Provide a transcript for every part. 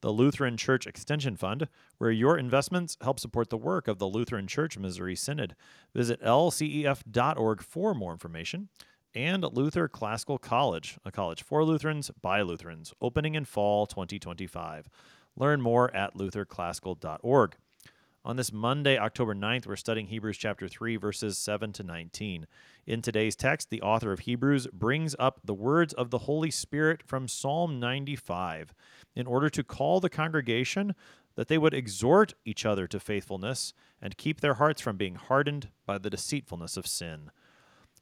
the Lutheran Church Extension Fund, where your investments help support the work of the Lutheran Church Missouri Synod. Visit lcef.org for more information. And Luther Classical College, a college for Lutherans by Lutherans, opening in fall 2025. Learn more at lutherclassical.org. On this Monday, October 9th, we're studying Hebrews chapter 3, verses 7 to 19. In today's text, the author of Hebrews brings up the words of the Holy Spirit from Psalm 95 in order to call the congregation that they would exhort each other to faithfulness and keep their hearts from being hardened by the deceitfulness of sin.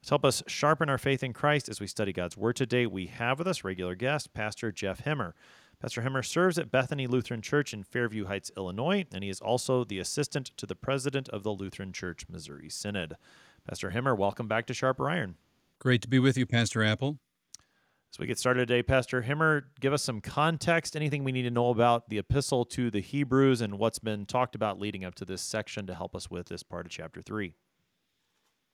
To help us sharpen our faith in Christ as we study God's Word today, we have with us regular guest, Pastor Jeff Hemmer. Pastor Hemmer serves at Bethany Lutheran Church in Fairview Heights, Illinois, and he is also the assistant to the president of the Lutheran Church Missouri Synod. Pastor Hemmer, welcome back to Sharper Iron. Great to be with you, Pastor Appel. As we get started today, Pastor Hemmer, give us some context, anything we need to know about the epistle to the Hebrews and what's been talked about leading up to this section to help us with this part of chapter 3.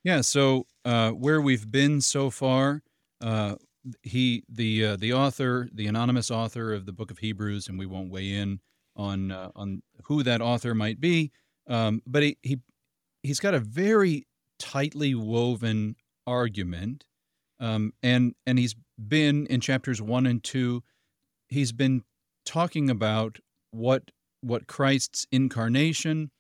Yeah, so uh, where we've been so far, uh, he the uh, the author, the anonymous author of the book of Hebrews, and we won't weigh in on uh, on who that author might be, um, but he, he he's got a very tightly woven argument, um, and and he's been in chapters one and two, he's been talking about what what Christ's incarnation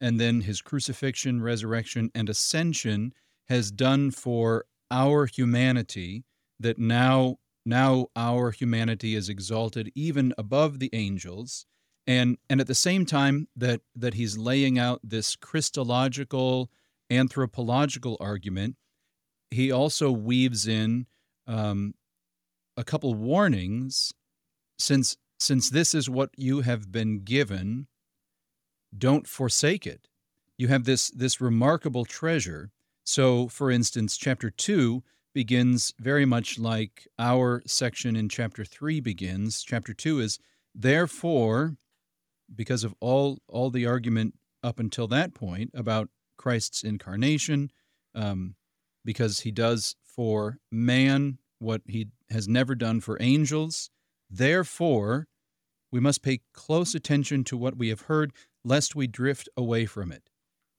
and then his crucifixion, resurrection, and ascension has done for our humanity. That now now our humanity is exalted even above the angels and and at the same time that that he's laying out this christological anthropological argument he also weaves in um, a couple warnings since since this is what you have been given don't forsake it. You have this this remarkable treasure. So for instance chapter 2 begins very much like our section in chapter 3 begins. Chapter 2 is therefore because of all all the argument up until that point about Christ's incarnation um, because he does for man what he has never done for angels. Therefore, we must pay close attention to what we have heard, lest we drift away from it.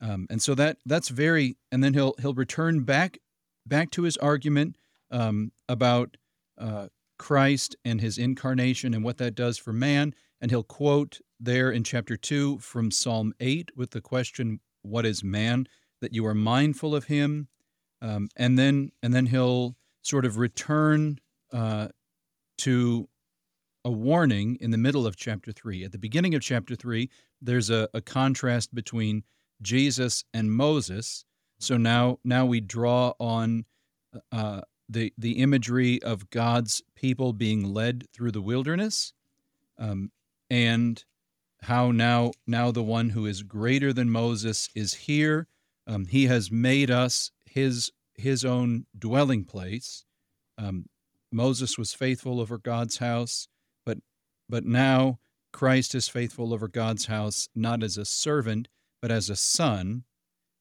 Um, and so that that's very. And then he'll he'll return back back to his argument um, about uh, Christ and his incarnation and what that does for man. And he'll quote there in chapter two from Psalm eight with the question, "What is man that you are mindful of him?" Um, and then and then he'll sort of return uh, to a warning in the middle of chapter 3. At the beginning of chapter 3, there's a, a contrast between Jesus and Moses. So now, now we draw on uh, the, the imagery of God's people being led through the wilderness um, and how now, now the one who is greater than Moses is here. Um, he has made us his his own dwelling place. Um, Moses was faithful over God's house, but but now Christ is faithful over God's house not as a servant, but as a son,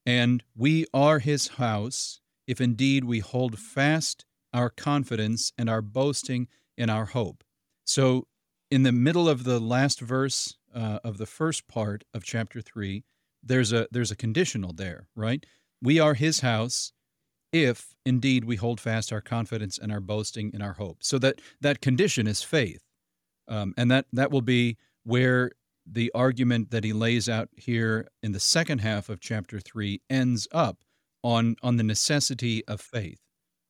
and we are his house if indeed we hold fast our confidence and our boasting in our hope. So, in the middle of the last verse uh, of the first part of chapter three, there's a there's a conditional there, right? We are his house if indeed we hold fast our confidence and our boasting and our hope. So that that condition is faith, um, and that that will be where the argument that he lays out here in the second half of chapter three ends up on on the necessity of faith.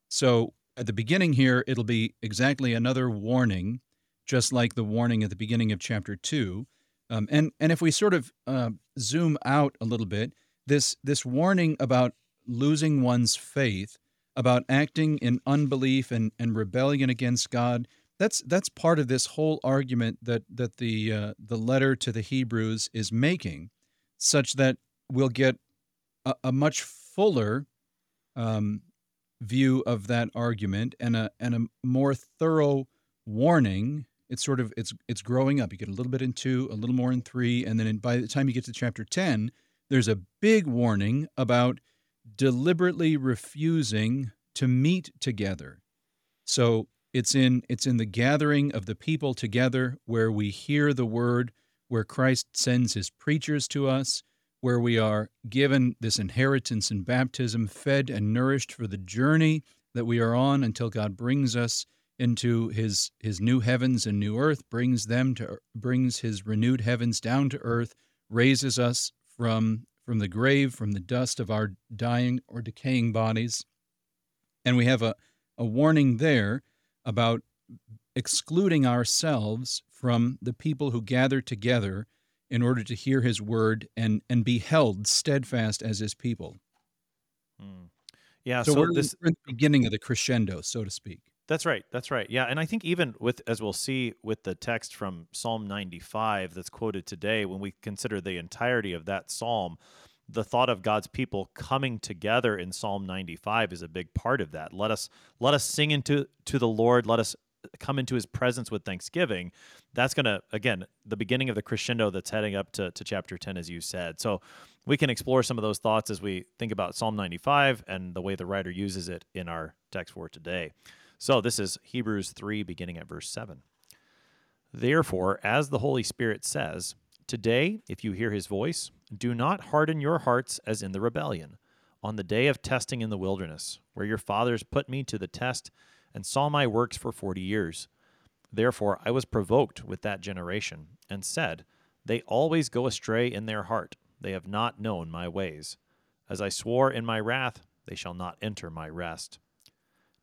So at the beginning here, it'll be exactly another warning, just like the warning at the beginning of chapter two. Um, and and if we sort of uh, zoom out a little bit, this this warning about losing one's faith, about acting in unbelief and, and rebellion against God, that's that's part of this whole argument that that the uh, the letter to the Hebrews is making, such that we'll get a, a much fuller um, view of that argument and a and a more thorough warning. It's sort of it's it's growing up. You get a little bit in two, a little more in three, and then in, by the time you get to chapter ten, there's a big warning about deliberately refusing to meet together. So it's in it's in the gathering of the people together where we hear the word, where Christ sends his preachers to us, where we are given this inheritance in baptism, fed and nourished for the journey that we are on until God brings us into his his new heavens and new earth, brings them to brings his renewed heavens down to earth, raises us from from the grave, from the dust of our dying or decaying bodies. And we have a, a warning there about excluding ourselves from the people who gather together in order to hear his word and and be held steadfast as his people. Hmm. Yeah, so, so, we're, this we're in the beginning of the crescendo, so to speak. That's right. That's right. Yeah, and I think even with as we'll see with the text from Psalm 95 that's quoted today when we consider the entirety of that psalm, the thought of God's people coming together in Psalm 95 is a big part of that. Let us let us sing into to the Lord, let us come into his presence with thanksgiving. That's going to again, the beginning of the crescendo that's heading up to to chapter 10 as you said. So we can explore some of those thoughts as we think about Psalm 95 and the way the writer uses it in our text for today. So this is Hebrews 3, beginning at verse 7. Therefore, as the Holy Spirit says, Today, if you hear his voice, do not harden your hearts as in the rebellion, on the day of testing in the wilderness, where your fathers put me to the test and saw my works for forty years. Therefore I was provoked with that generation, and said, They always go astray in their heart, they have not known my ways. As I swore in my wrath, they shall not enter my rest.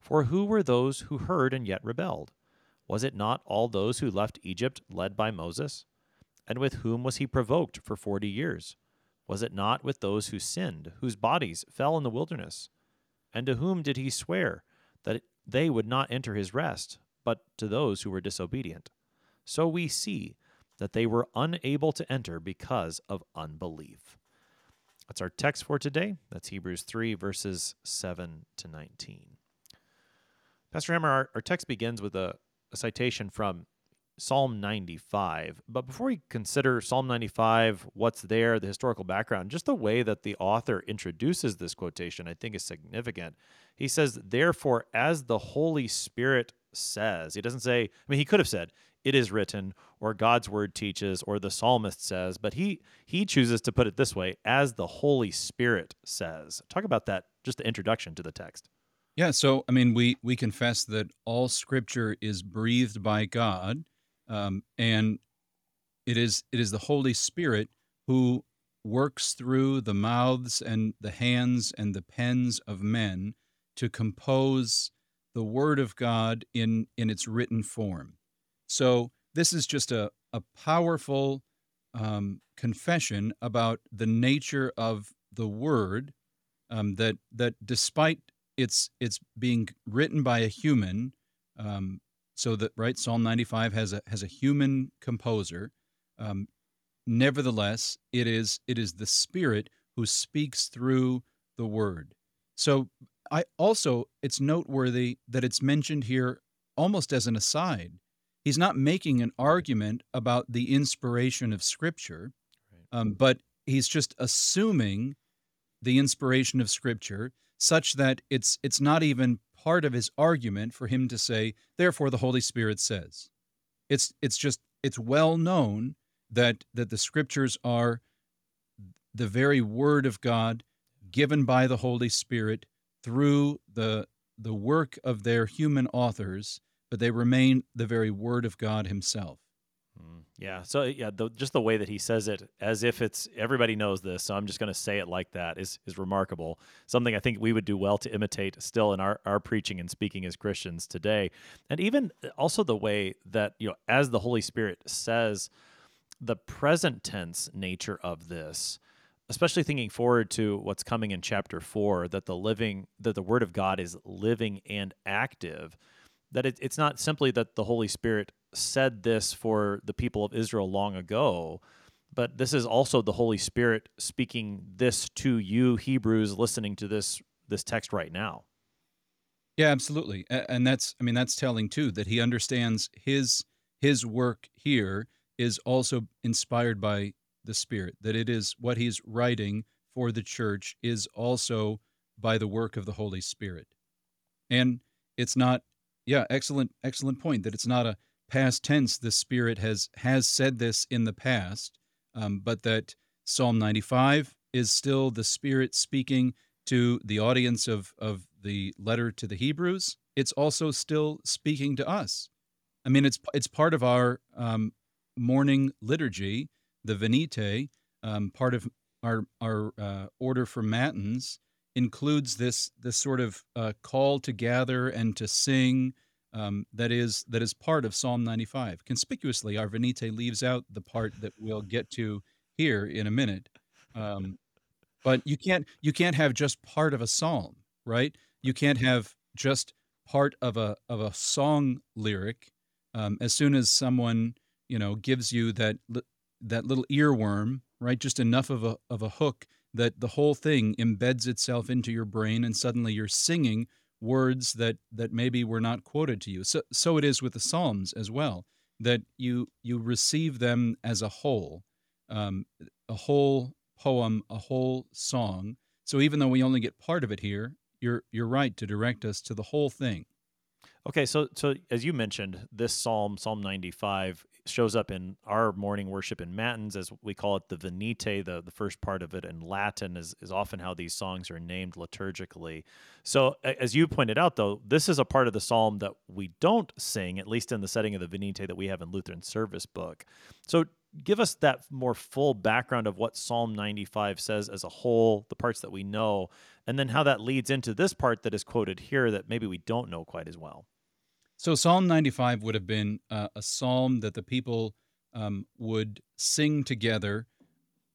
For who were those who heard and yet rebelled? Was it not all those who left Egypt led by Moses? And with whom was he provoked for forty years? Was it not with those who sinned, whose bodies fell in the wilderness? And to whom did he swear that they would not enter his rest, but to those who were disobedient? So we see that they were unable to enter because of unbelief. That's our text for today. That's Hebrews 3, verses 7 to 19. Pastor Hemmer, our, our text begins with a, a citation from Psalm 95. But before we consider Psalm 95, what's there, the historical background, just the way that the author introduces this quotation, I think is significant. He says, Therefore, as the Holy Spirit says, he doesn't say, I mean, he could have said, it is written, or God's word teaches, or the psalmist says, but he he chooses to put it this way, as the Holy Spirit says. Talk about that, just the introduction to the text. Yeah, so I mean, we we confess that all Scripture is breathed by God, um, and it is it is the Holy Spirit who works through the mouths and the hands and the pens of men to compose the Word of God in in its written form. So this is just a a powerful um, confession about the nature of the Word. Um, that that despite it's it's being written by a human um, so that right psalm 95 has a has a human composer. Um, nevertheless it is it is the spirit who speaks through the word. So i also it's noteworthy that it's mentioned here almost as an aside. He's not making an argument about the inspiration of scripture um, but he's just assuming the inspiration of scripture such that it's it's not even part of his argument for him to say therefore the holy spirit says. It's it's just it's well known that that the scriptures are the very word of god given by the holy spirit through the the work of their human authors but they remain the very word of god himself Yeah. So yeah, the, just the way that he says it, as if it's everybody knows this, so I'm just going to say it like that, is is remarkable. Something I think we would do well to imitate still in our our preaching and speaking as Christians today, and even uh, also the way that you know, as the Holy Spirit says, the present tense nature of this. Especially thinking forward to what's coming in chapter four, that the living, that the Word of God is living and active, that it, it's not simply that the Holy Spirit said this for the people of Israel long ago, but this is also the Holy Spirit speaking this to you Hebrews listening to this this text right now. Yeah, absolutely. And that's I mean that's telling too that he understands his his work here is also inspired by the Spirit, that it is what he's writing for the church is also by the work of the Holy Spirit. And it's not yeah, excellent excellent point that it's not a past tense the Spirit has has said this in the past, um, but that Psalm 95 is still the Spirit speaking to the audience of, of the letter to the Hebrews, it's also still speaking to us. I mean, it's it's part of our um, morning liturgy, the Venite. Um, part of our our uh, order for matins includes this this sort of uh, call to gather and to sing. Um, that is that is part of Psalm 95. Conspicuously, our Venite leaves out the part that we'll get to here in a minute. Um, but you can't you can't have just part of a psalm right you can't have just part of a of a song lyric um, as soon as someone you know gives you that that little earworm right just enough of a of a hook that the whole thing embeds itself into your brain and suddenly you're singing words that that maybe were not quoted to you so so it is with the psalms as well that you you receive them as a whole um, a whole poem, a whole song. So even though we only get part of it here, you're you're right to direct us to the whole thing. Okay, so so as you mentioned, this psalm, Psalm 95, shows up in our morning worship in matins, as we call it, the Venite. The the first part of it in Latin is is often how these songs are named liturgically. So as you pointed out, though, this is a part of the psalm that we don't sing, at least in the setting of the Venite that we have in Lutheran Service Book. So give us that more full background of what Psalm 95 says as a whole, the parts that we know, and then how that leads into this part that is quoted here that maybe we don't know quite as well. So Psalm 95 would have been uh, a psalm that the people um, would sing together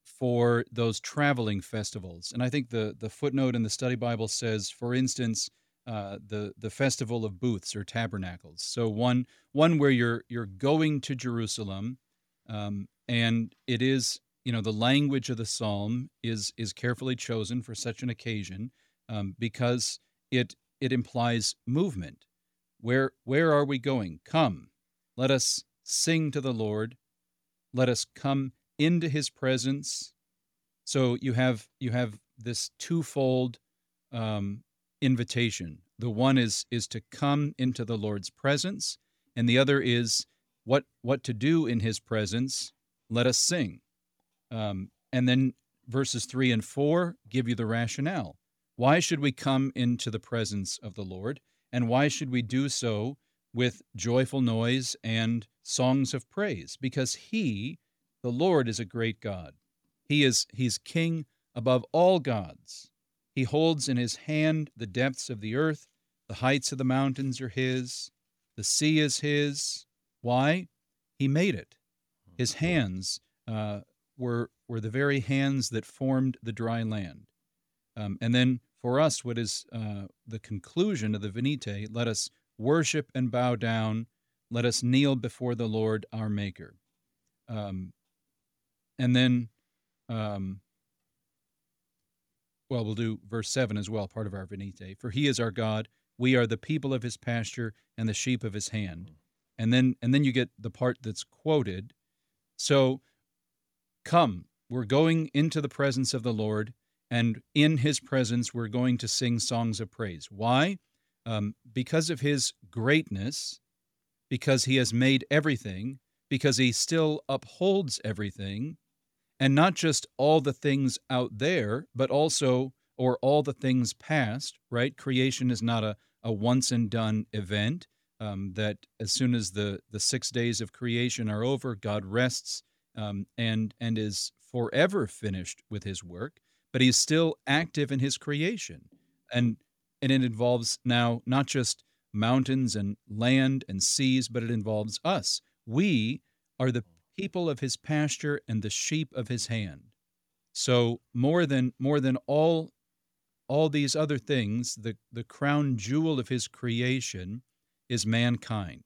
for those traveling festivals. And I think the the footnote in the study Bible says, for instance, uh, the the festival of booths or tabernacles. So one one where you're you're going to Jerusalem, um, and it is you know the language of the psalm is is carefully chosen for such an occasion um, because it it implies movement. Where where are we going? Come, let us sing to the Lord. Let us come into His presence. So you have you have this twofold um, invitation. The one is is to come into the Lord's presence, and the other is what what to do in His presence. Let us sing, um, and then verses three and four give you the rationale. Why should we come into the presence of the Lord? And why should we do so with joyful noise and songs of praise? Because He, the Lord, is a great God. He is He's King above all gods. He holds in His hand the depths of the earth. The heights of the mountains are His. The sea is His. Why? He made it. His hands uh, were were the very hands that formed the dry land. Um, and then for us, what is uh, the conclusion of the Venite? Let us worship and bow down. Let us kneel before the Lord our Maker. Um, and then, um, well, we'll do verse 7 as well, part of our Venite. For he is our God. We are the people of his pasture and the sheep of his hand. And then, and then you get the part that's quoted. So, come, we're going into the presence of the Lord and in his presence we're going to sing songs of praise. Why? Um, because of his greatness because he has made everything because he still upholds everything and not just all the things out there but also or all the things past right? Creation is not a, a once and done event um, that as soon as the the six days of creation are over, God rests um, and and is forever finished with His work. But He's still active in His creation, and and it involves now not just mountains and land and seas, but it involves us. We are the people of His pasture and the sheep of His hand. So more than more than all all these other things, the the crown jewel of His creation is mankind.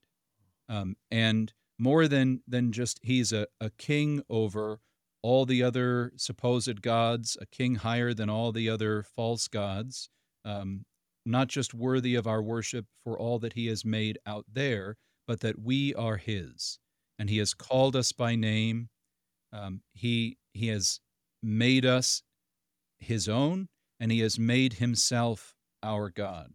Um, and more than than just he's a, a king over all the other supposed gods, a king higher than all the other false gods, um, not just worthy of our worship for all that he has made out there, but that we are his. And he has called us by name. Um, he, he has made us his own, and he has made himself our God.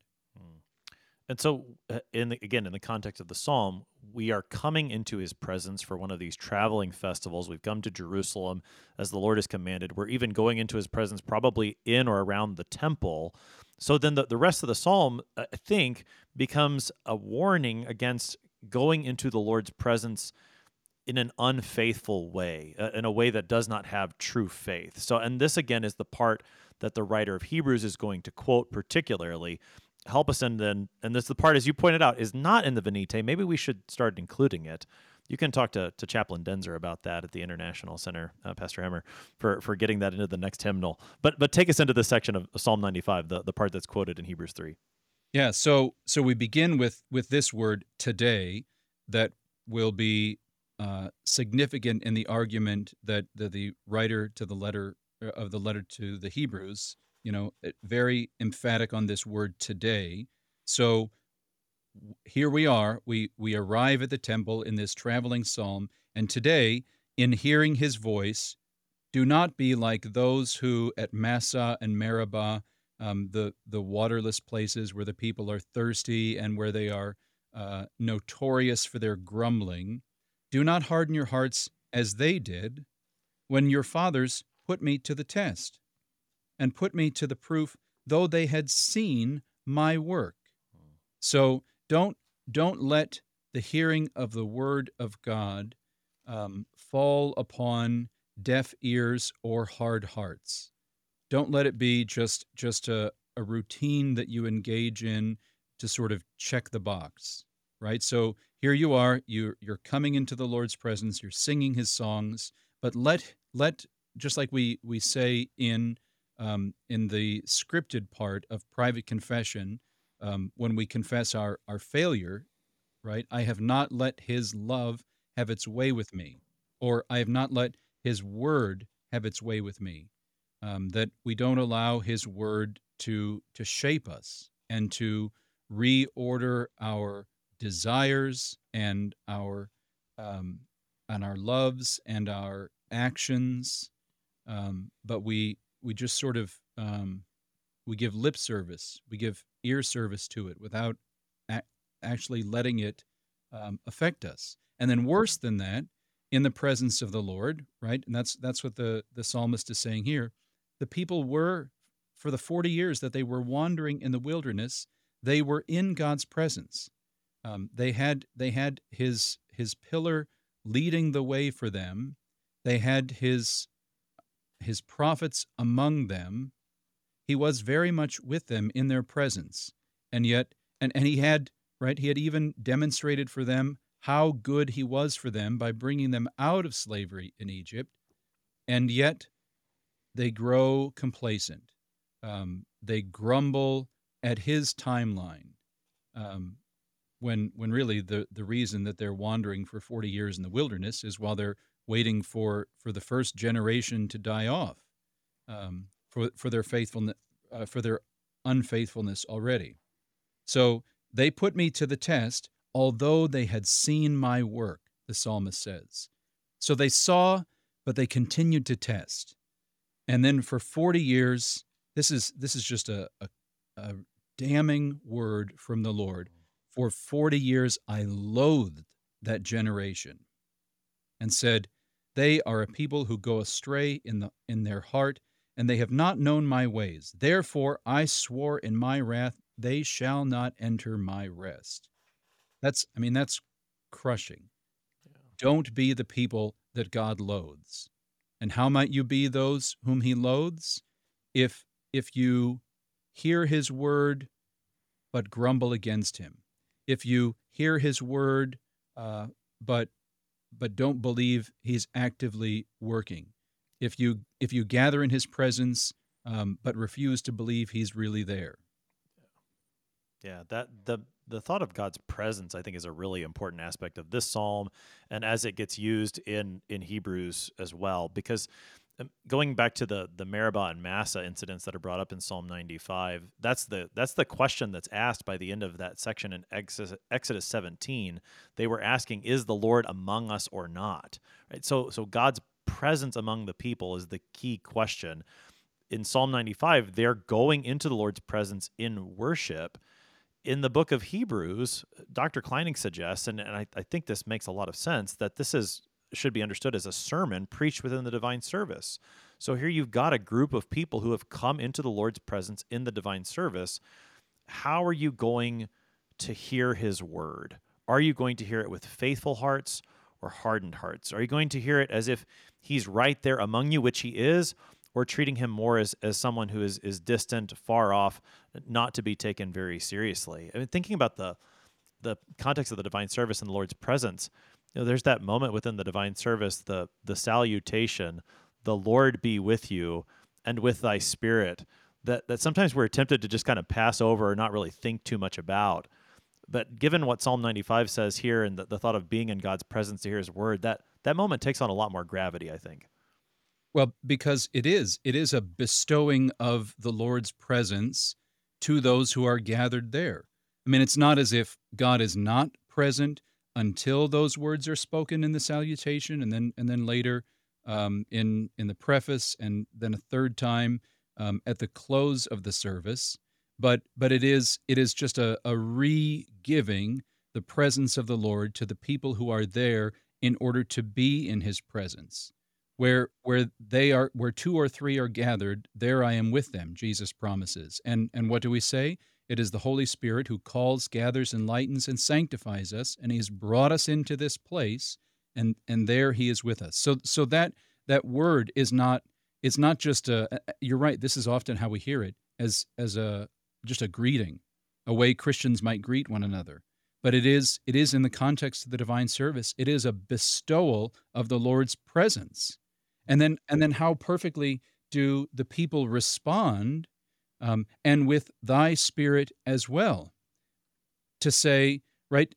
And so, uh, in the, again, in the context of the psalm, we are coming into his presence for one of these traveling festivals. We've come to Jerusalem as the Lord has commanded. We're even going into his presence, probably in or around the temple. So then the, the rest of the psalm, I think, becomes a warning against going into the Lord's presence in an unfaithful way, in a way that does not have true faith. So, and this again is the part that the writer of Hebrews is going to quote particularly help us and then and this the part as you pointed out is not in the venite. Maybe we should start including it. You can talk to, to chaplain denzer about that at the international center uh, pastor Hemmer for for getting that into the next hymnal. But but take us into this section of psalm 95 the, the part that's quoted in hebrews 3 yeah so so we begin with with this word today that will be uh, significant in the argument that the, the writer to the letter uh, of the letter to the hebrews you know, eh, very emphatic on this word today. So here we are. We we arrive at the temple in this traveling psalm, and today, in hearing his voice, do not be like those who at Massah and Meribah, um, the the waterless places where the people are thirsty and where they are uh, notorious for their grumbling. Do not harden your hearts as they did when your fathers put me to the test and put me to the proof, though they had seen my work. So don't don't let the hearing of the word of God um, fall upon deaf ears or hard hearts. Don't let it be just just a, a routine that you engage in to sort of check the box, right? So here you are, you you're coming into the Lord's presence, you're singing His songs, but let let just like we we say in um, in the scripted part of private confession, um, when we confess our, our failure, right? I have not let his love have its way with me, or I have not let his word have its way with me. Um, that we don't allow his word to to shape us and to reorder our desires and our um, and our loves and our actions, um, but we we just sort of um, we give lip service, we give ear service to it without a- actually letting it um, affect us. And then worse than that, in the presence of the Lord, right? And that's that's what the the psalmist is saying here. The people were for the 40 years that they were wandering in the wilderness, they were in God's presence. Um, they had they had his his pillar leading the way for them. They had his his prophets among them. He was very much with them in their presence. And yet, and, and he had, right, he had even demonstrated for them how good he was for them by bringing them out of slavery in Egypt. And yet, they grow complacent. Um, they grumble at his timeline. Um, when when really the the reason that they're wandering for 40 years in the wilderness is while they're waiting for for the first generation to die off um, for for their faithfulness uh, for their unfaithfulness already. So they put me to the test, although they had seen my work. The psalmist says. So they saw, but they continued to test. And then for 40 years, this is this is just a, a, a damning word from the Lord. For 40 years I loathed that generation and said, They are a people who go astray in, the, in their heart, and they have not known my ways. Therefore I swore in my wrath, They shall not enter my rest. That's I mean that's crushing. Don't be the people that God loathes. And how might you be those whom he loathes? If if you hear his word but grumble against him. If you hear his word uh, but but don't believe he's actively working. If you if you gather in his presence um, but refuse to believe he's really there. Yeah, that the the thought of God's presence, I think, is a really important aspect of this psalm, and as it gets used in in Hebrews as well, because Um, going back to the the Meribah and Massah incidents that are brought up in Psalm 95, that's the that's the question that's asked by the end of that section in Exodus, Exodus 17. They were asking, "Is the Lord among us or not?" Right. So so God's presence among the people is the key question. In Psalm 95, they're going into the Lord's presence in worship in the book of Hebrews, Dr. Kleinig suggests, and, and I, I, think this makes a lot of sense, that this is should be understood as a sermon preached within the divine service. So here you've got a group of people who have come into the Lord's presence in the divine service. How are you going to hear his word? Are you going to hear it with faithful hearts or hardened hearts? Are you going to hear it as if he's right there among you, which he is, or treating him more as, as someone who is, is distant, far off, not to be taken very seriously. I mean, thinking about the the context of the divine service and the Lord's presence, you know, there's that moment within the divine service, the the salutation, the Lord be with you and with thy spirit, that that sometimes we're tempted to just kind of pass over or not really think too much about. But given what Psalm 95 says here and the, the thought of being in God's presence to hear his word, that that moment takes on a lot more gravity, I think. Well, because it is. It is a bestowing of the Lord's presence to those who are gathered there. I mean, it's not as if God is not present until those words are spoken in the salutation, and then and then later um, in in the preface, and then a third time um, at the close of the service. But but it is it is just a, a re-giving the presence of the Lord to the people who are there in order to be in His presence. Where where they are where two or three are gathered there i am with them jesus promises. And and what do we say it is the holy spirit who calls gathers enlightens and sanctifies us and he has brought us into this place and and there he is with us. So so that that word is not it's not just a you're right this is often how we hear it as as a just a greeting a way christians might greet one another. But it is it is in the context of the divine service. It is a bestowal of the lord's presence. And then and then how perfectly do the people respond um, and with thy spirit as well to say right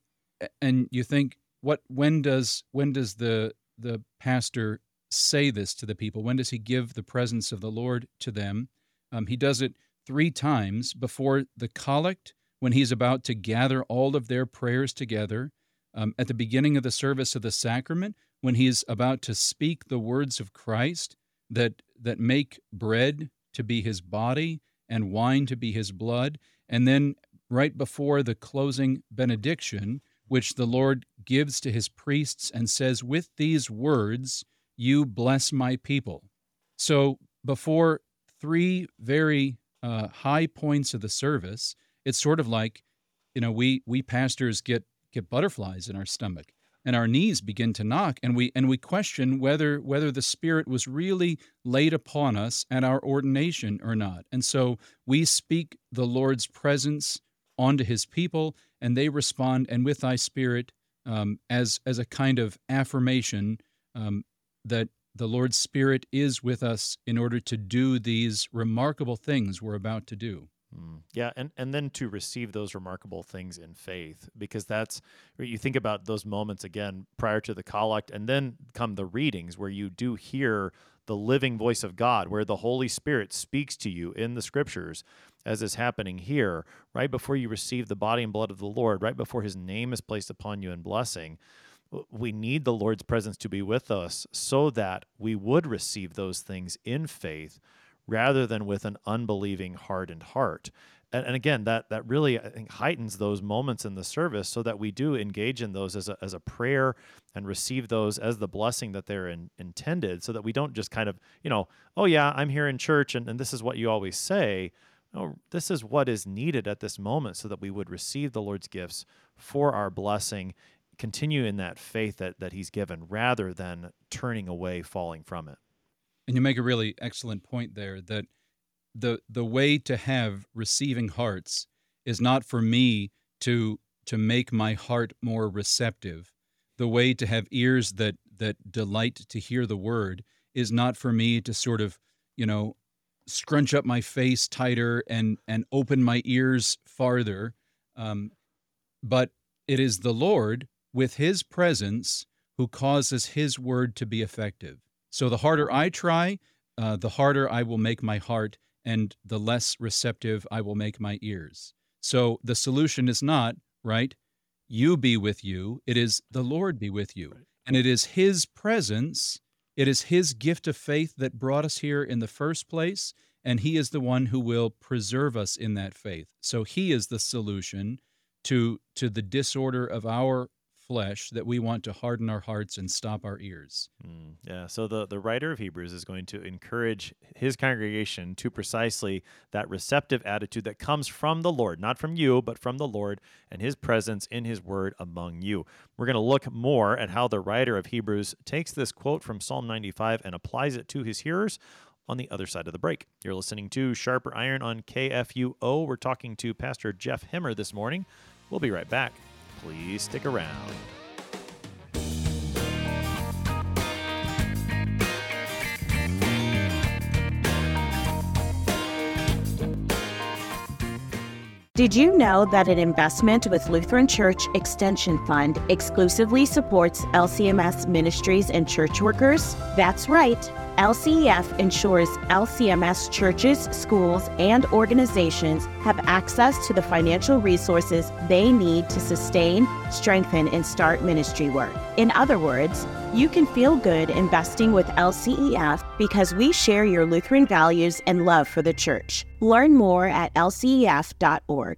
and you think what when does when does the the pastor say this to the people? When does he give the presence of the lord to them? Um, he does it three times before the collect when he's about to gather all of their prayers together um, at the beginning of the service of the sacrament when he's about to speak the words of Christ that that make bread to be his body and wine to be his blood. And then right before the closing benediction which the Lord gives to his priests and says with these words you bless my people. So before three very uh, high points of the service it's sort of like you know we we pastors get get butterflies in our stomach and our knees begin to knock and we and we question whether whether the spirit was really laid upon us at our ordination or not. And so we speak the lord's presence onto his people and they respond and with thy spirit um, as as a kind of affirmation um, that the lord's spirit is with us in order to do these remarkable things we're about to do Mm. Yeah, and and then to receive those remarkable things in faith, because that's you think about those moments again prior to the collect, and then come the readings where you do hear the living voice of God, where the Holy Spirit speaks to you in the Scriptures, as is happening here, right before you receive the body and blood of the Lord, right before His name is placed upon you in blessing. We need the Lord's presence to be with us so that we would receive those things in faith rather than with an unbelieving hardened heart. And, and again, that that really I think heightens those moments in the service so that we do engage in those as a, as a prayer and receive those as the blessing that they're in, intended so that we don't just kind of, you know, oh yeah, I'm here in church and, and this is what you always say. oh, this is what is needed at this moment so that we would receive the Lord's gifts for our blessing, continue in that faith that, that He's given rather than turning away, falling from it. And you make a really excellent point there that the the way to have receiving hearts is not for me to to make my heart more receptive. The way to have ears that that delight to hear the word is not for me to sort of, you know, scrunch up my face tighter and and open my ears farther. Um, but it is the Lord with His presence who causes His word to be effective. So the harder I try, uh, the harder I will make my heart, and the less receptive I will make my ears. So the solution is not right. You be with you. It is the Lord be with you, and it is His presence it is His gift of faith that brought us here in the first place, and He is the one who will preserve us in that faith. So He is the solution to, to the disorder of our flesh that we want to harden our hearts and stop our ears. Mm, yeah. So the, the writer of Hebrews is going to encourage his congregation to precisely that receptive attitude that comes from the Lord, not from you, but from the Lord and his presence in his word among you. We're going to look more at how the writer of Hebrews takes this quote from Psalm 95 and applies it to his hearers on the other side of the break. You're listening to Sharper Iron on KFUO. We're talking to Pastor Jeff Hemmer this morning. We'll be right back. Please stick around. Did you know that an investment with Lutheran Church Extension Fund exclusively supports LCMS ministries and church workers? That's right. LCEF ensures LCMS churches, schools, and organizations have access to the financial resources they need to sustain, strengthen, and start ministry work. In other words, you can feel good investing with LCEF because we share your Lutheran values and love for the church. Learn more at lcef.org.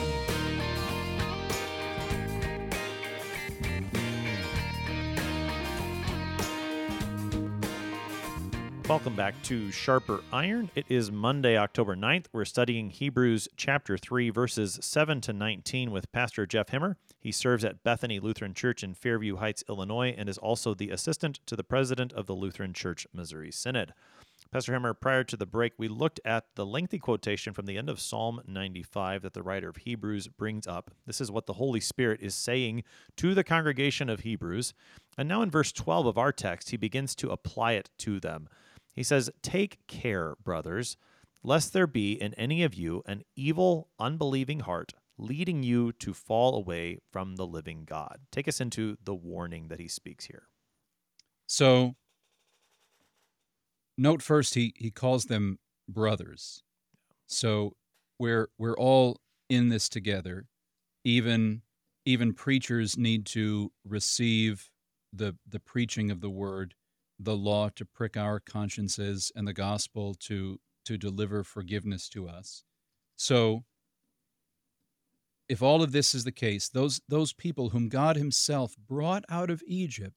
Welcome back to Sharper Iron. It is Monday, October 9th. We're studying Hebrews chapter 3, verses 7 to 19 with Pastor Jeff Hemmer. He serves at Bethany Lutheran Church in Fairview Heights, Illinois, and is also the assistant to the president of the Lutheran Church Missouri Synod. Pastor Hemmer, prior to the break, we looked at the lengthy quotation from the end of Psalm 95 that the writer of Hebrews brings up. This is what the Holy Spirit is saying to the congregation of Hebrews. And now in verse 12 of our text, he begins to apply it to them. He says, Take care, brothers, lest there be in any of you an evil, unbelieving heart, leading you to fall away from the living God. Take us into the warning that he speaks here. So, note first, he, he calls them brothers. So, we're, we're all in this together. Even, even preachers need to receive the, the preaching of the word the law to prick our consciences and the gospel to to deliver forgiveness to us. So if all of this is the case, those those people whom God himself brought out of Egypt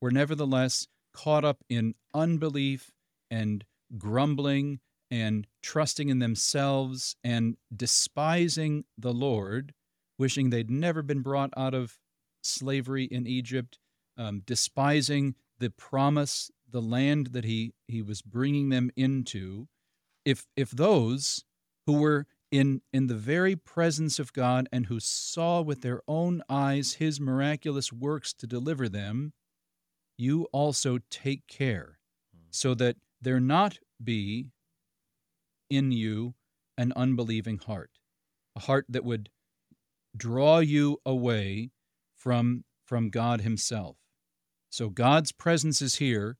were nevertheless caught up in unbelief and grumbling and trusting in themselves and despising the Lord, wishing they'd never been brought out of slavery in Egypt, um, despising the promise, the land that he he was bringing them into, if if those who were in in the very presence of God and who saw with their own eyes his miraculous works to deliver them, you also take care hmm. so that there not be in you an unbelieving heart, a heart that would draw you away from from God himself. So God's presence is here,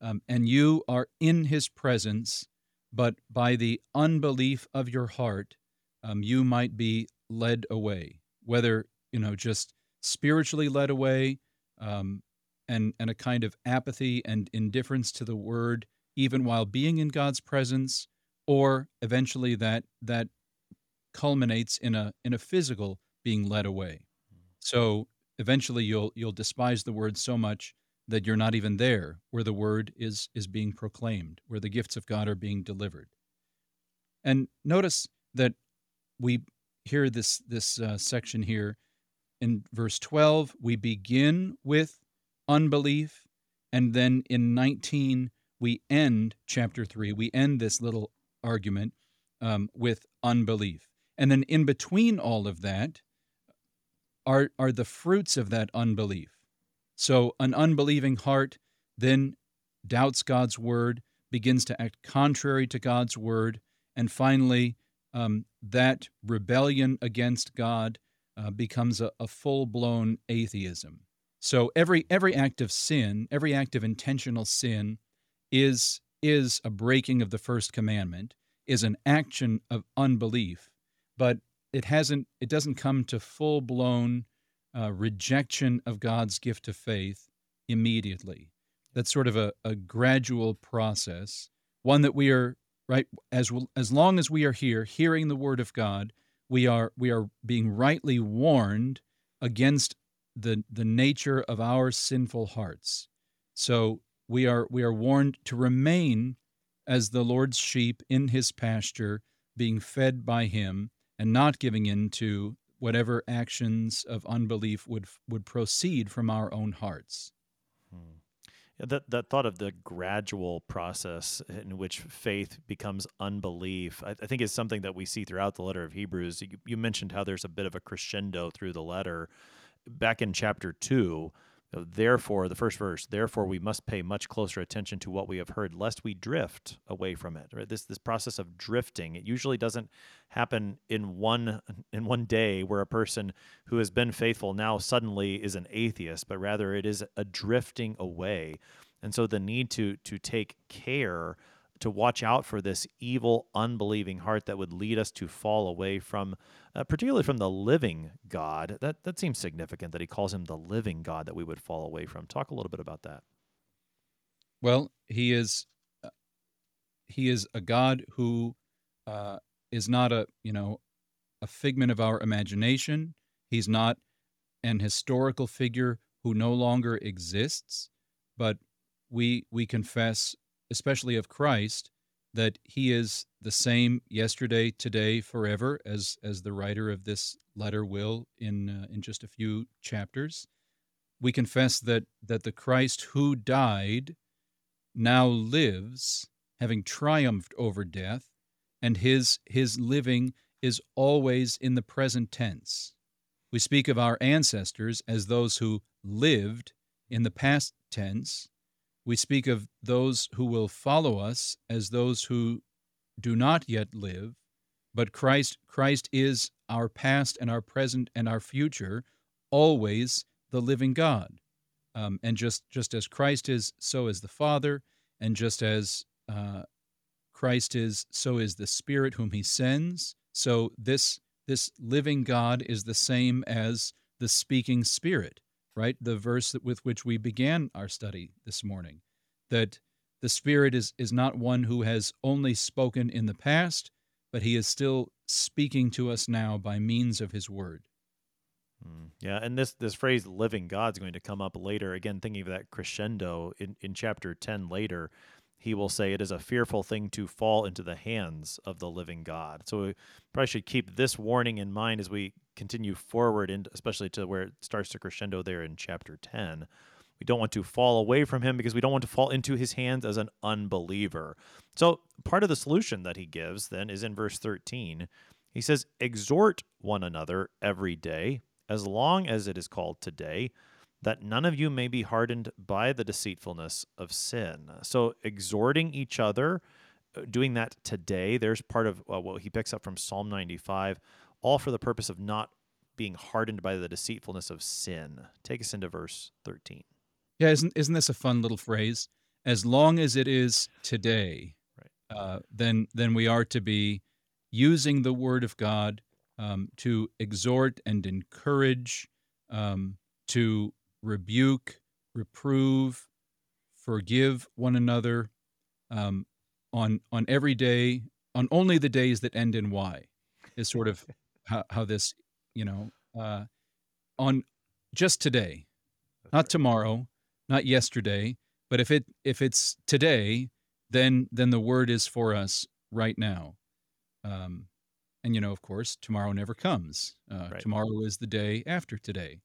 um, and you are in his presence, but by the unbelief of your heart, um, you might be led away, whether, you know, just spiritually led away um, and, and a kind of apathy and indifference to the word, even while being in God's presence, or eventually that that culminates in a in a physical being led away. So eventually you'll you'll despise the word so much that you're not even there where the word is is being proclaimed, where the gifts of God are being delivered. And notice that we hear this this uh, section here in verse 12 we begin with unbelief and then in 19 we end chapter 3 we end this little argument um, with unbelief and then in between all of that are are the fruits of that unbelief so an unbelieving heart then doubts god's word begins to act contrary to god's word and finally um, that rebellion against God uh, becomes a, a full blown atheism. So every every act of sin, every act of intentional sin, is is a breaking of the first commandment, is an action of unbelief, but it hasn't it doesn't come to full blown uh, rejection of God's gift of faith immediately. That's sort of a, a gradual process, one that we are right as as long as we are here hearing the word of god we are we are being rightly warned against the the nature of our sinful hearts so we are we are warned to remain as the lord's sheep in his pasture being fed by him and not giving in to whatever actions of unbelief would would proceed from our own hearts hmm that that thought of the gradual process in which faith becomes unbelief, I, I, think is something that we see throughout the letter of Hebrews. You, you, mentioned how there's a bit of a crescendo through the letter. Back in chapter two, therefore, the first verse, therefore we must pay much closer attention to what we have heard, lest we drift away from it. Right? This this process of drifting, it usually doesn't happen in one in one day where a person who has been faithful now suddenly is an atheist, but rather it is a drifting away. And so the need to to take care to watch out for this evil, unbelieving heart that would lead us to fall away from, uh, particularly from the living God. That that seems significant that he calls him the living God that we would fall away from. Talk a little bit about that. Well, he is uh, he is a God who uh, is not a you know a figment of our imagination. He's not an historical figure who no longer exists, but we we confess especially of Christ, that he is the same yesterday, today, forever, as as the writer of this letter will in uh, in just a few chapters. We confess that that the Christ who died now lives, having triumphed over death, and his his living is always in the present tense. We speak of our ancestors as those who lived in the past tense we speak of those who will follow us as those who do not yet live, but Christ Christ is our past and our present and our future, always the living God. Um, and just just as Christ is, so is the Father, and just as uh, Christ is, so is the Spirit whom He sends. So this this living God is the same as the speaking Spirit right? The verse with which we began our study this morning, that the Spirit is, is not one who has only spoken in the past, but he is still speaking to us now by means of his word. Hmm. Yeah, and this this phrase "living God" is going to come up later. Again, thinking of that crescendo in, in chapter ten later, he will say it is a fearful thing to fall into the hands of the living God. So we probably should keep this warning in mind as we continue forward, and especially to where it starts to crescendo there in chapter 10. We don't want to fall away from him because we don't want to fall into his hands as an unbeliever. So part of the solution that he gives then is in verse 13. He says, Exhort one another every day, as long as it is called today that none of you may be hardened by the deceitfulness of sin. So, exhorting each other, uh, doing that today, there's part of uh, what he picks up from Psalm 95, all for the purpose of not being hardened by the deceitfulness of sin. Take us into verse 13. Yeah, isn't, isn't this a fun little phrase? As long as it is today, right. uh, then, then we are to be using the word of God um, to exhort and encourage, um, to rebuke, reprove, forgive one another um, on on every day, on only the days that end in Y, is sort of how, how this, you know, uh, on just today, That's not right. tomorrow, not yesterday, but if it if it's today, then then the word is for us right now. Um, and you know, of course, tomorrow never comes. Uh, Right. Tomorrow is the day after today.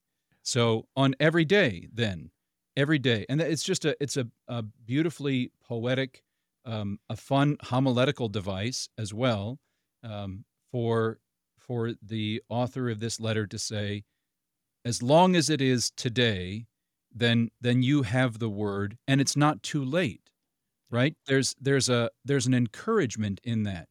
So on every day, then every day, and it's just a it's a, a beautifully poetic, um, a fun homiletical device as well um, for for the author of this letter to say, as long as it is today, then then you have the word, and it's not too late, right? There's there's a there's an encouragement in that.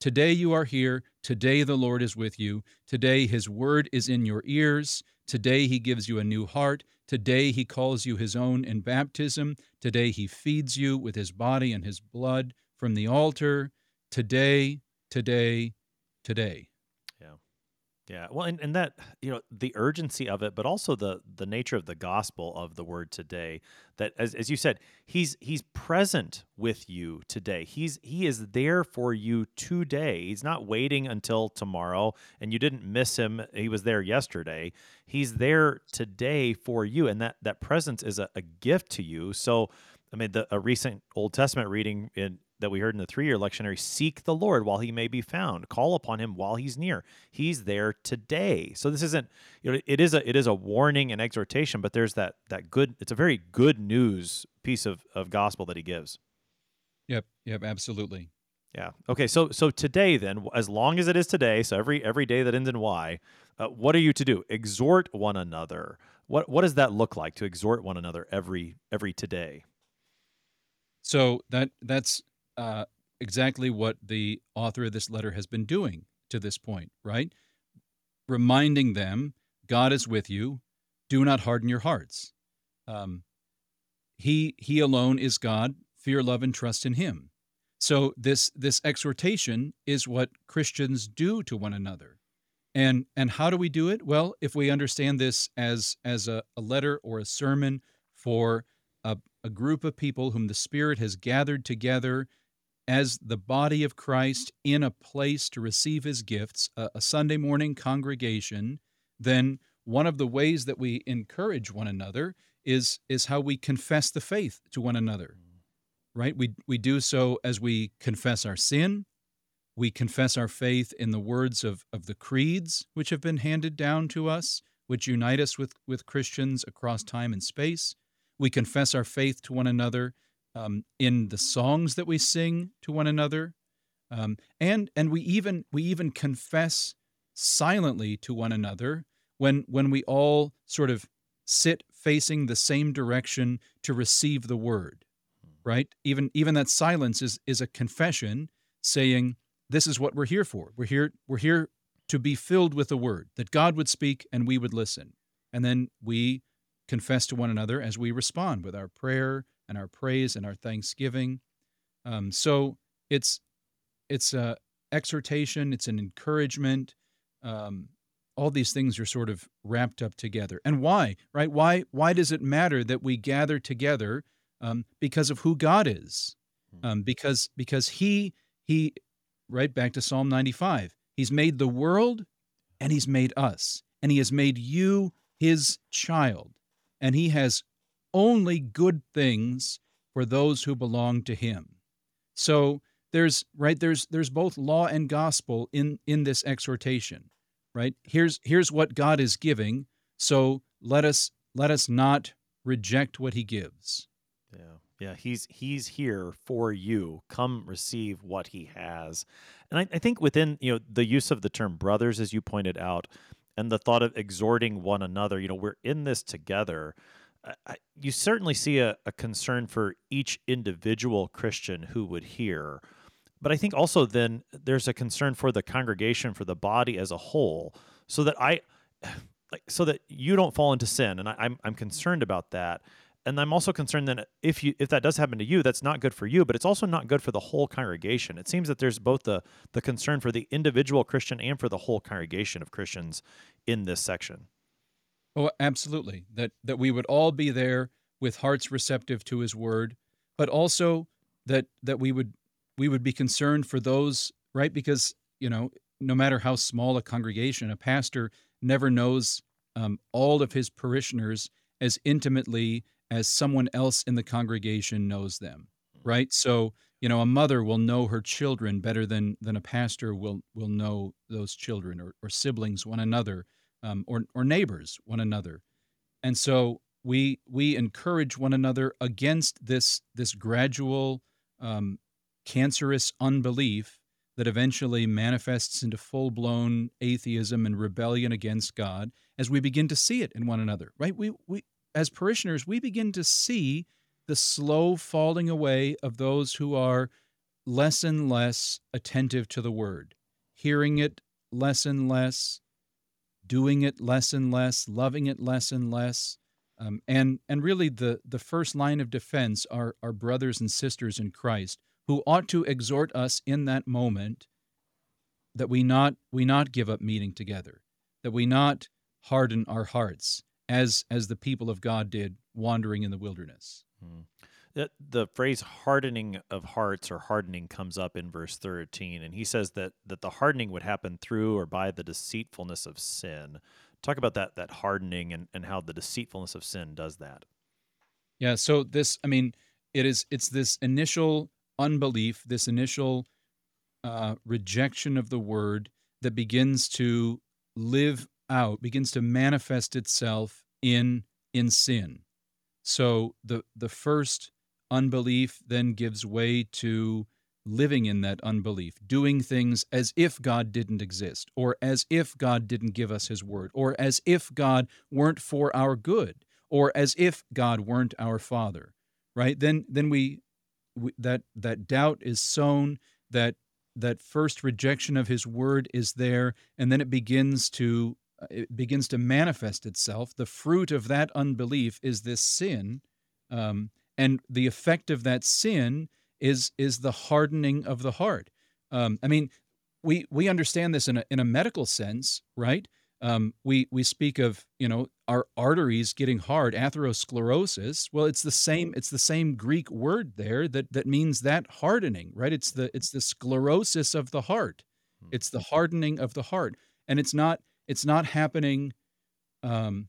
Today you are here. Today the Lord is with you. Today his word is in your ears. Today he gives you a new heart. Today he calls you his own in baptism. Today he feeds you with his body and his blood from the altar. Today, today, today. Yeah, well, and, and that you know the urgency of it, but also the the nature of the gospel of the word today. That as as you said, he's he's present with you today. He's he is there for you today. He's not waiting until tomorrow, and you didn't miss him. He was there yesterday. He's there today for you, and that that presence is a, a gift to you. So, I mean, the a recent Old Testament reading in that we heard in the three year lectionary seek the Lord while he may be found, call upon him while he's near. He's there today. So this isn't you know it is a it is a warning and exhortation, but there's that that good it's a very good news piece of, of gospel that he gives. Yep, yep, absolutely. Yeah. Okay. So so today then, as long as it is today, so every every day that ends in Y, uh, what are you to do? Exhort one another. What what does that look like to exhort one another every every today? So that that's uh, exactly what the author of this letter has been doing to this point, right? Reminding them, God is with you. Do not harden your hearts. Um, he He alone is God. Fear, love, and trust in Him. So this this exhortation is what Christians do to one another. And and how do we do it? Well, if we understand this as as a, a letter or a sermon for a, a group of people whom the Spirit has gathered together as the body of Christ in a place to receive his gifts, a, a Sunday morning congregation, then one of the ways that we encourage one another is is how we confess the faith to one another. Right? We we do so as we confess our sin, we confess our faith in the words of, of the creeds which have been handed down to us, which unite us with, with Christians across time and space. We confess our faith to one another um, in the songs that we sing to one another, um, and and we even we even confess silently to one another when when we all sort of sit facing the same direction to receive the word. Right? Even even that silence is is a confession saying this is what we're here for. We're here we're here to be filled with the word that God would speak and we would listen. And then we confess to one another as we respond with our prayer and our praise and our thanksgiving. Um, so it's it's a exhortation, it's an encouragement. Um, all these things are sort of wrapped up together. And why, right? Why why does it matter that we gather together? Um, because of who God is. Um, because because He He right back to Psalm 95. He's made the world and he's made us. And he has made you his child. And he has only good things for those who belong to him. So there's right there's there's both law and gospel in in this exhortation. Right? Here's here's what God is giving. So let us let us not reject what he gives. Yeah. Yeah, he's he's here for you. Come receive what he has. And I, I think within, you know, the use of the term brothers, as you pointed out, and the thought of exhorting one another, you know, we're in this together. I, you certainly see a, a concern for each individual Christian who would hear. But I think also then there's a concern for the congregation, for the body as a whole, so that I like so that you don't fall into sin. And I, I'm I'm concerned about that and I'm also concerned that if you if that does happen to you, that's not good for you, but it's also not good for the whole congregation. It seems that there's both the the concern for the individual Christian and for the whole congregation of Christians in this section. Oh, absolutely. That that we would all be there with hearts receptive to his word, but also that that we would we would be concerned for those, right? Because, you know, no matter how small a congregation, a pastor never knows um, all of his parishioners as intimately as someone else in the congregation knows them, right? So, you know, a mother will know her children better than than a pastor will will know those children or, or siblings one another, um, or or neighbors one another, and so we we encourage one another against this this gradual um, cancerous unbelief that eventually manifests into full blown atheism and rebellion against God as we begin to see it in one another, right? We, we, as parishioners, we begin to see the slow falling away of those who are less and less attentive to the word, hearing it less and less, doing it less and less, loving it less and less. Um, and and really the the first line of defense are our brothers and sisters in Christ who ought to exhort us in that moment that we not we not give up meeting together, that we not harden our hearts as as the people of God did wandering in the wilderness. Hmm. The, the phrase hardening of hearts or hardening comes up in verse 13 and he says that that the hardening would happen through or by the deceitfulness of sin. Talk about that that hardening and, and how the deceitfulness of sin does that. Yeah, so this I mean it is it's this initial unbelief, this initial uh, rejection of the word that begins to live out, begins to manifest itself in in sin. So the the first unbelief then gives way to living in that unbelief, doing things as if God didn't exist, or as if God didn't give us his word, or as if God weren't for our good, or as if God weren't our father. Right? Then then we that that doubt is sown that that first rejection of his word is there and then it begins to it begins to manifest itself the fruit of that unbelief is this sin um, and the effect of that sin is is the hardening of the heart um, i mean we we understand this in a, in a medical sense right um, we we speak of you know our arteries getting hard, atherosclerosis. Well, it's the same. It's the same Greek word there that that means that hardening, right? It's the it's the sclerosis of the heart. Hmm. It's the hardening of the heart, and it's not it's not happening um,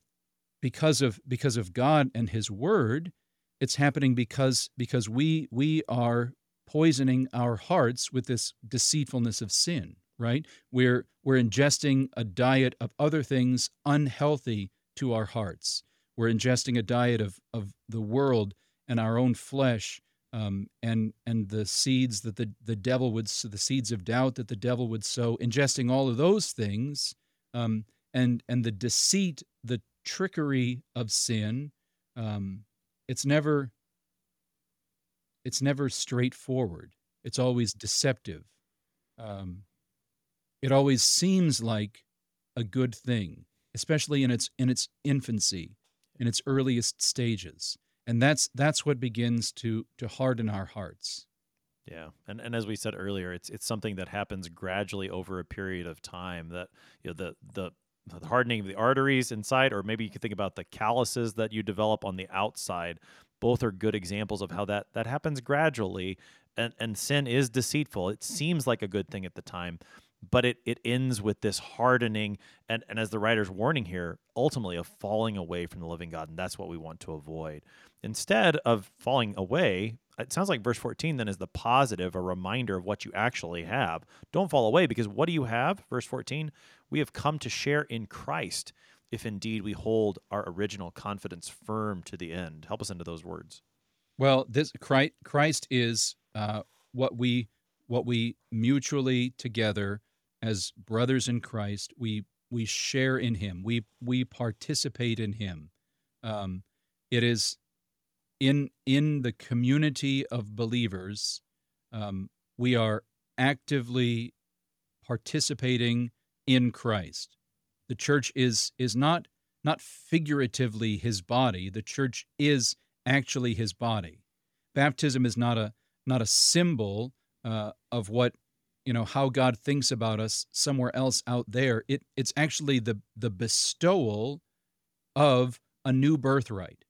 because of because of God and His Word. It's happening because because we we are poisoning our hearts with this deceitfulness of sin right? We're we're ingesting a diet of other things unhealthy to our hearts. We're ingesting a diet of of the world and our own flesh, um, and and the seeds that the the devil would the seeds of doubt that the devil would sow. Ingesting all of those things, um, and and the deceit, the trickery of sin. Um, it's never it's never straightforward. It's always deceptive. Um, it always seems like a good thing, especially in its in its infancy, in its earliest stages. And that's that's what begins to to harden our hearts. Yeah, and and as we said earlier, it's it's something that happens gradually over a period of time. That you know the the the hardening of the arteries inside, or maybe you could think about the calluses that you develop on the outside. Both are good examples of how that that happens gradually. And and sin is deceitful. It seems like a good thing at the time, but it, it ends with this hardening and, and as the writer's warning here ultimately a falling away from the living god and that's what we want to avoid instead of falling away it sounds like verse 14 then is the positive a reminder of what you actually have don't fall away because what do you have verse 14 we have come to share in christ if indeed we hold our original confidence firm to the end help us into those words well this christ, is uh, what we what we mutually together as brothers in Christ, we we share in Him. We we participate in Him. Um, it is in in the community of believers. Um, we are actively participating in Christ. The church is is not not figuratively His body. The church is actually His body. Baptism is not a not a symbol uh, of what you know how God thinks about us somewhere else out there. It it's actually the the bestowal of a new birthright.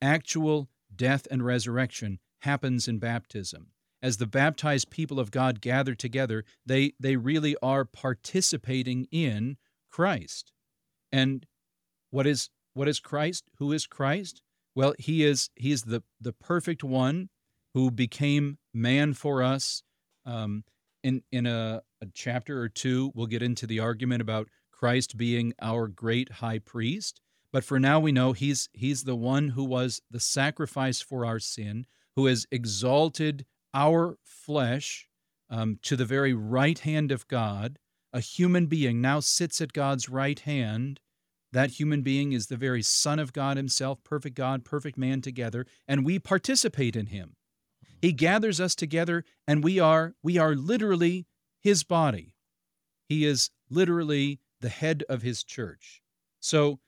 actual death and resurrection happens in baptism. As the baptized people of God gather together, they, they really are participating in Christ. And what is what is Christ? Who is Christ? Well, he is he is the the perfect one who became man for us. Um, in in a, a chapter or two, we'll get into the argument about Christ being our great high priest. But for now, we know he's he's the one who was the sacrifice for our sin, who has exalted our flesh um, to the very right hand of God. A human being now sits at God's right hand. That human being is the very Son of God Himself, perfect God, perfect man together, and we participate in Him. He gathers us together, and we are we are literally His body. He is literally the head of His church. So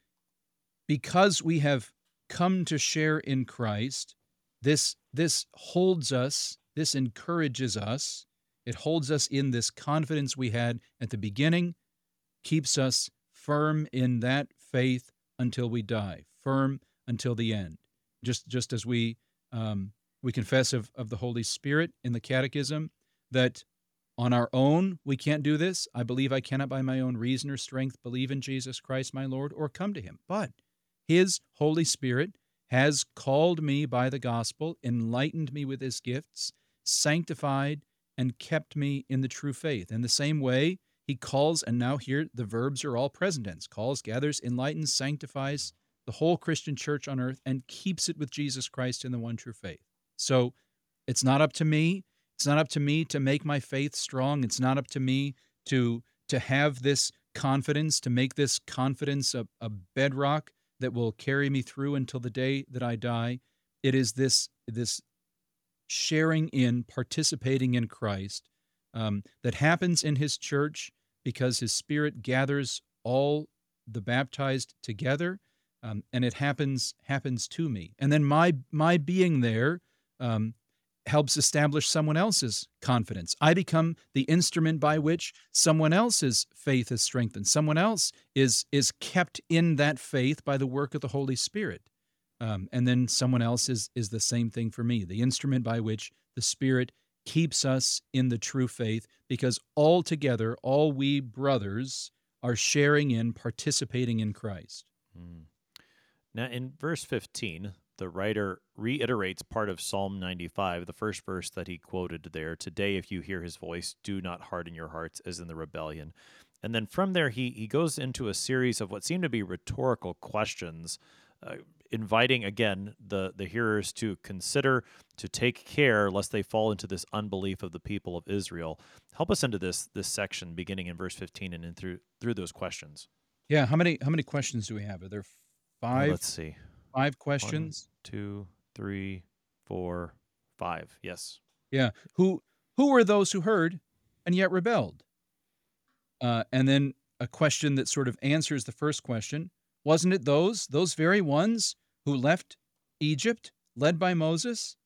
because we have come to share in Christ, this this holds us, this encourages us, it holds us in this confidence we had at the beginning, keeps us firm in that faith until we die, firm until the end. Just just as we um, we confess of, of the Holy Spirit in the Catechism that on our own we can't do this. I believe I cannot by my own reason or strength believe in Jesus Christ my Lord or come to him. But his Holy Spirit has called me by the gospel, enlightened me with his gifts, sanctified, and kept me in the true faith. In the same way, he calls, and now here the verbs are all present tense calls, gathers, enlightens, sanctifies the whole Christian church on earth, and keeps it with Jesus Christ in the one true faith. So it's not up to me. It's not up to me to make my faith strong. It's not up to me to to have this confidence, to make this confidence a, a bedrock that will carry me through until the day that I die. It is this this sharing in, participating in Christ um, that happens in His church because His Spirit gathers all the baptized together, um, and it happens happens to me. And then my my being there um, helps establish someone else's confidence. I become the instrument by which someone else's faith is strengthened. Someone else is is kept in that faith by the work of the Holy Spirit. Um, and then someone else is is the same thing for me, the instrument by which the Spirit keeps us in the true faith, because all together, all we brothers are sharing in, participating in Christ. Mm. Now, in verse 15, the writer reiterates part of Psalm 95, the first verse that he quoted there Today, if you hear his voice, do not harden your hearts as in the rebellion. And then from there, he, he goes into a series of what seem to be rhetorical questions, uh, inviting again the, the hearers to consider, to take care lest they fall into this unbelief of the people of Israel. Help us into this this section beginning in verse 15 and in through through those questions. Yeah, how many how many questions do we have? Are there five? Uh, let's see. Five questions. One, two, three, four, five. Yes. Yeah. Who who were those who heard and yet rebelled? Uh, and then a question that sort of answers the first question: Wasn't it those those very ones who left Egypt, led by Moses?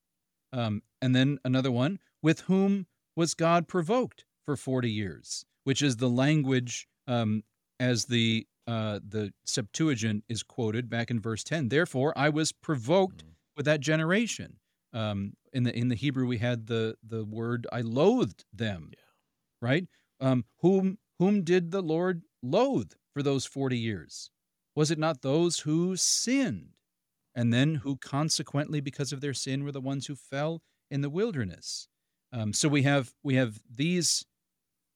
Um, and then another one: With whom was God provoked for forty years? Which is the language um, as the uh, the Septuagint is quoted back in verse 10. Therefore, I was provoked mm-hmm. with that generation. Um, in the in the Hebrew, we had the the word I loathed them, yeah. right? Um, whom whom did the Lord loathe for those forty years? Was it not those who sinned, and then who consequently, because of their sin, were the ones who fell in the wilderness? Um, so we have we have these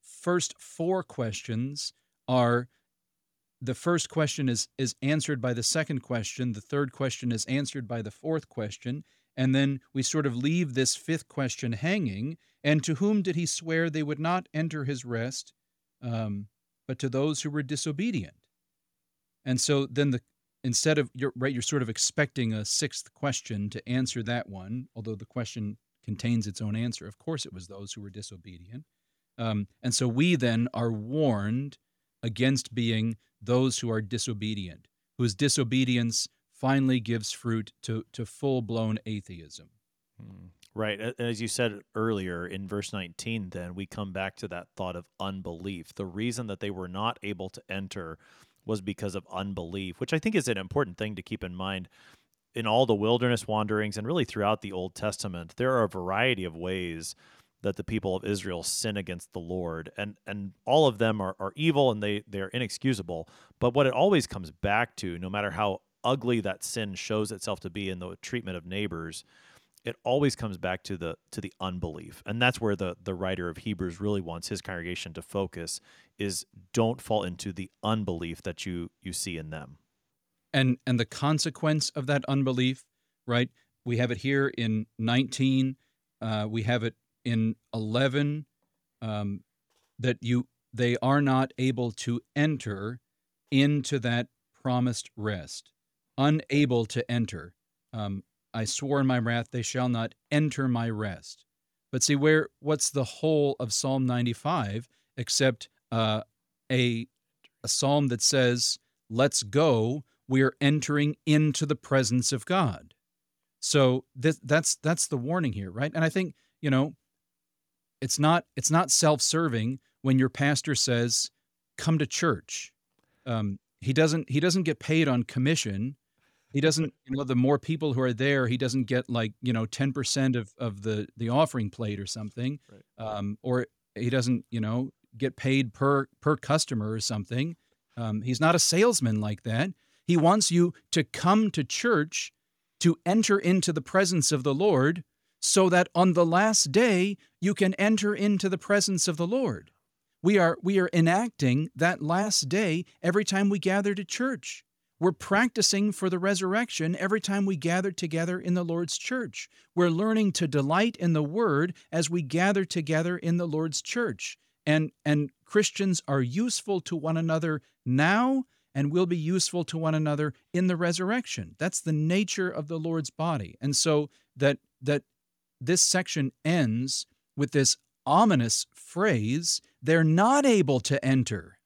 first four questions are the first question is is answered by the second question the third question is answered by the fourth question and then we sort of leave this fifth question hanging and to whom did he swear they would not enter his rest um, but to those who were disobedient? And so then the instead of you're right you're sort of expecting a sixth question to answer that one although the question contains its own answer. Of course it was those who were disobedient. Um, and so we then are warned against being those who are disobedient, whose disobedience finally gives fruit to, to full blown atheism. Hmm. Right. As you said earlier in verse 19, then we come back to that thought of unbelief. The reason that they were not able to enter was because of unbelief, which I think is an important thing to keep in mind. in all the wilderness wanderings and really throughout the Old Testament, there are a variety of ways that the people of Israel sin against the Lord, and and all of them are, are evil and they they're inexcusable. But what it always comes back to, no matter how ugly that sin shows itself to be in the treatment of neighbors, it always comes back to the to the unbelief, and that's where the the writer of Hebrews really wants his congregation to focus: is don't fall into the unbelief that you you see in them, and and the consequence of that unbelief, right? We have it here in 19. Uh, we have it in 11 um, that you they are not able to enter into that promised rest. Unable to enter. Um, i swore in my wrath they shall not enter my rest. But see where what's the whole of psalm 95 except uh, a a psalm that says let's go. We're entering into the presence of god. So this, that's that's the warning here right? And i think you know it's not it's not self-serving when your pastor says come to church. Um, he doesn't he doesn't get paid on commission. He doesn't you know the more people who are there he doesn't get like you know 10% of, of the the offering plate or something. Right. um, or he doesn't you know get paid per per customer or something. Um, he's not a salesman like that. He wants you to come to church to enter into the presence of the lord so that on the last day you can enter into the presence of the Lord. We are, we are enacting that last day every time we gather to church. We're practicing for the resurrection every time we gather together in the Lord's church. We're learning to delight in the Word as we gather together in the Lord's church. And, and Christians are useful to one another now and will be useful to one another in the resurrection. That's the nature of the Lord's body. And so that, that this section ends with this ominous phrase, they're not able to enter,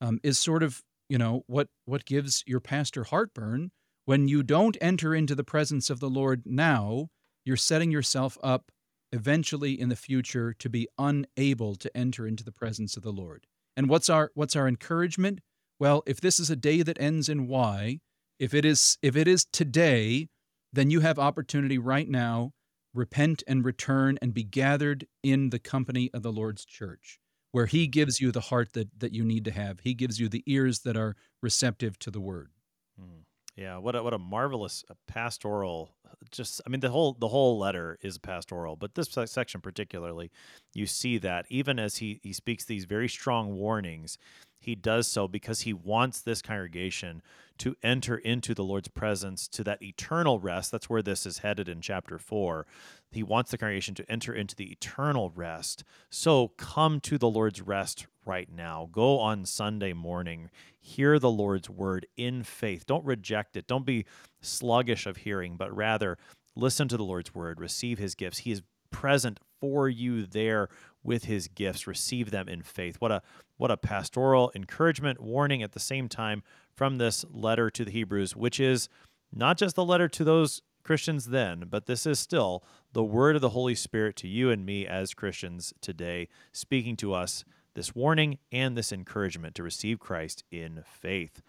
um, is sort of, you know, what, what gives your pastor heartburn. When you don't enter into the presence of the Lord now, you're setting yourself up eventually in the future to be unable to enter into the presence of the Lord. And what's our what's our encouragement? Well, if this is a day that ends in Y, if it is if it is today, then you have opportunity right now repent and return and be gathered in the company of the Lord's church, where He gives you the heart that, that you need to have. He gives you the ears that are receptive to the word. Hmm. Yeah, what a, what a marvelous uh, pastoral. Just, I mean, the whole the whole letter is pastoral, but this section particularly, you see that even as he he speaks these very strong warnings, he does so because he wants this congregation to enter into the Lord's presence to that eternal rest. That's where this is headed in chapter 4. He wants the congregation to enter into the eternal rest. So come to the Lord's rest right now. Go on Sunday morning. Hear the Lord's word in faith. Don't reject it. Don't be sluggish of hearing, but rather listen to the Lord's word, receive his gifts. He is present for you there with his gifts. Receive them in faith. What a what a pastoral encouragement, warning at the same time from this letter to the Hebrews, which is not just the letter to those Christians then, but this is still the word of the Holy Spirit to you and me as Christians today, speaking to us this warning and this encouragement to receive Christ in faith.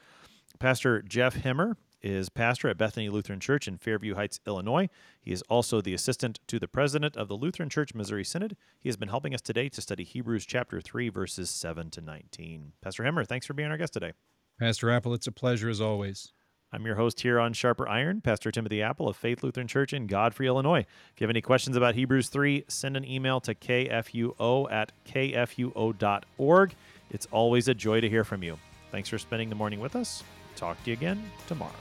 Pastor Jeff Hemmer is pastor at Bethany Lutheran Church in Fairview Heights, Illinois. He is also the assistant to the president of the Lutheran Church Missouri Synod. He has been helping us today to study Hebrews chapter 3, verses 7 to 19. Pastor Hemmer, thanks for being our guest today. Pastor Appel, it's a pleasure as always. I'm your host here on Sharper Iron, Pastor Timothy Appel of Faith Lutheran Church in Godfrey, Illinois. If you have any questions about Hebrews 3, send an email to kfuo at kfuo.org. It's always a joy to hear from you. Thanks for spending the morning with us. Talk to you again tomorrow.